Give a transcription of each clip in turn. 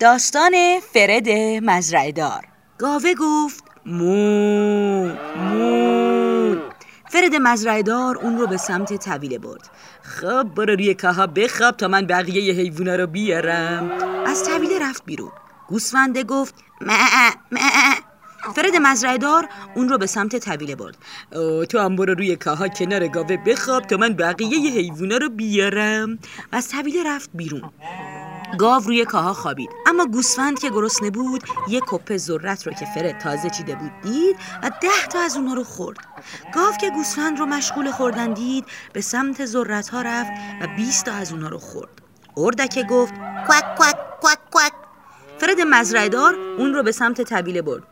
داستان فرد مزرعهدار. گاوه گفت مو مو. فرد مزرعهدار اون رو به سمت طویله برد. خب برو روی کاها بخواب تا من بقیه حیوونا رو بیارم. از طویله رفت بیرون. گوسفنده گفت مه مه. فرد مزرعهدار اون رو به سمت طویله برد. تو هم برو روی کاها کنار گاوه بخواب تا من بقیه حیوونا رو بیارم. و از طویله رفت بیرون. گاو روی کاها خوابید. اما گوسفند که گرسنه بود یک کپه ذرت رو که فرد تازه چیده بود دید و ده تا از اونها رو خورد. گاو که گوسفند رو مشغول خوردن دید به سمت ذرت ها رفت و 20 تا از اونها رو خورد. اردک گفت کوک کوک کوک کوک. فرد مزرعهدار اون رو به سمت طویله برد.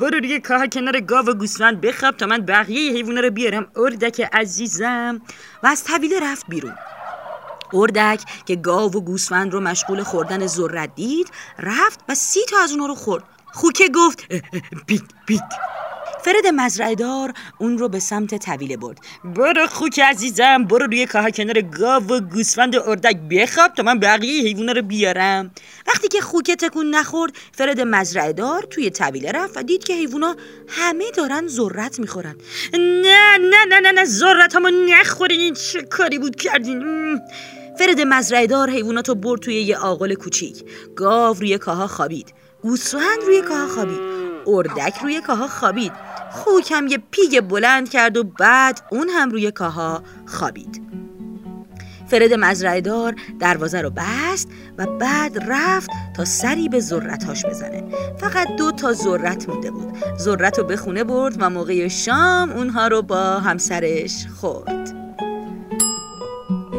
برو روی کاه کنار گاو و گوسفند بخواب تا من بقیه حیوونا رو بیارم اردک عزیزم. و از طویله رفت بیرون. اردک که گاو و گوسفند رو مشغول خوردن ذرت دید رفت و سی تا از اونها رو خورد. خوکه گفت بیت بیت فرد مزرعهدار اون رو به سمت طویله برد. برو خوک عزیزم برو روی کاه کنار گاو و گوسفند و اردک بخواب تا من بقیه حیوونا رو بیارم. وقتی که خوکه تکون نخورد فرد مزرعهدار توی طویله رفت و دید که حیوونا همه دارن ذرت می‌خورن. نه نه نه نه نه ذرت همو نخورین. چه کاری بود کردین؟ فرد مزرعهدار حیواناتو برد توی یه آقل کوچیک. گاو روی کاها خوابید. گوسفند روی کاها خوابید. اردک روی کاها خوابید. خوکم یه پیگ بلند کرد و بعد اون هم روی کاها خوابید. فرد مزرعهدار دروازه رو بست و بعد رفت تا سری به ذرتاش بزنه. فقط دو تا ذرت مونده بود. ذرت رو به خونه برد و موقع شام اونها رو با همسرش خورد.